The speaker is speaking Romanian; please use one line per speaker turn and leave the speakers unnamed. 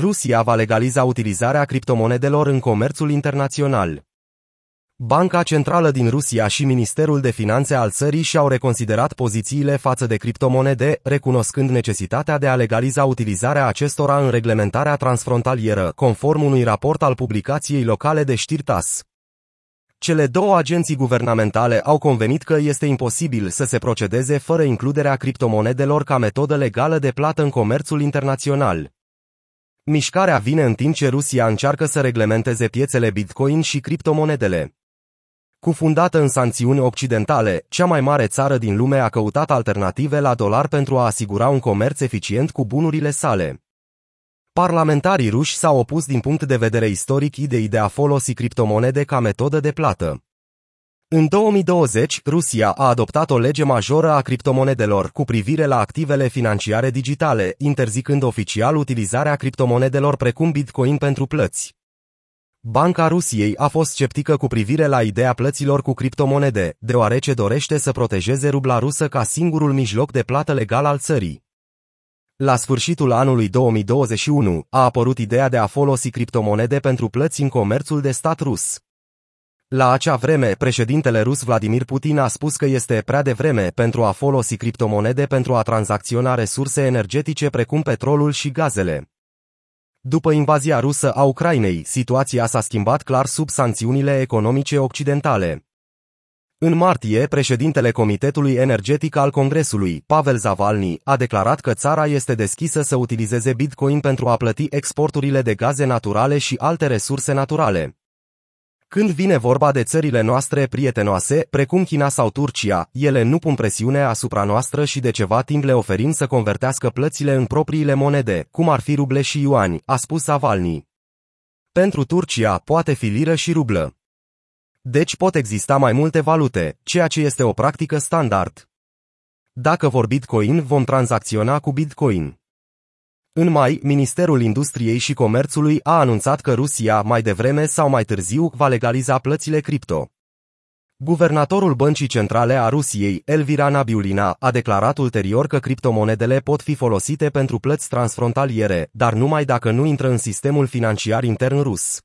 Rusia va legaliza utilizarea criptomonedelor în comerțul internațional. Banca Centrală din Rusia și Ministerul de Finanțe al țării și-au reconsiderat pozițiile față de criptomonede, recunoscând necesitatea de a legaliza utilizarea acestora în reglementarea transfrontalieră, conform unui raport al publicației locale de știri TAS. Cele două agenții guvernamentale au convenit că este imposibil să se procedeze fără includerea criptomonedelor ca metodă legală de plată în comerțul internațional. Mișcarea vine în timp ce Rusia încearcă să reglementeze piețele Bitcoin și criptomonedele. Cufundată în sancțiuni occidentale, cea mai mare țară din lume a căutat alternative la dolar pentru a asigura un comerț eficient cu bunurile sale. Parlamentarii ruși s-au opus din punct de vedere istoric ideii de a folosi criptomonede ca metodă de plată. În 2020, Rusia a adoptat o lege majoră a criptomonedelor cu privire la activele financiare digitale, interzicând oficial utilizarea criptomonedelor precum Bitcoin pentru plăți. Banca Rusiei a fost sceptică cu privire la ideea plăților cu criptomonede, deoarece dorește să protejeze rubla rusă ca singurul mijloc de plată legal al țării. La sfârșitul anului 2021 a apărut ideea de a folosi criptomonede pentru plăți în comerțul de stat rus. La acea vreme, președintele rus Vladimir Putin a spus că este prea devreme pentru a folosi criptomonede pentru a tranzacționa resurse energetice precum petrolul și gazele. După invazia rusă a Ucrainei, situația s-a schimbat clar sub sancțiunile economice occidentale. În martie, președintele Comitetului Energetic al Congresului, Pavel Zavalny, a declarat că țara este deschisă să utilizeze Bitcoin pentru a plăti exporturile de gaze naturale și alte resurse naturale. Când vine vorba de țările noastre prietenoase, precum China sau Turcia, ele nu pun presiune asupra noastră și de ceva timp le oferim să convertească plățile în propriile monede, cum ar fi ruble și yuani, a spus Avalni. Pentru Turcia poate fi liră și rublă. Deci pot exista mai multe valute, ceea ce este o practică standard. Dacă vor Bitcoin, vom tranzacționa cu Bitcoin. În mai, Ministerul Industriei și Comerțului a anunțat că Rusia, mai devreme sau mai târziu, va legaliza plățile cripto. Guvernatorul Băncii Centrale a Rusiei, Elvira Nabiulina, a declarat ulterior că criptomonedele pot fi folosite pentru plăți transfrontaliere, dar numai dacă nu intră în sistemul financiar intern rus.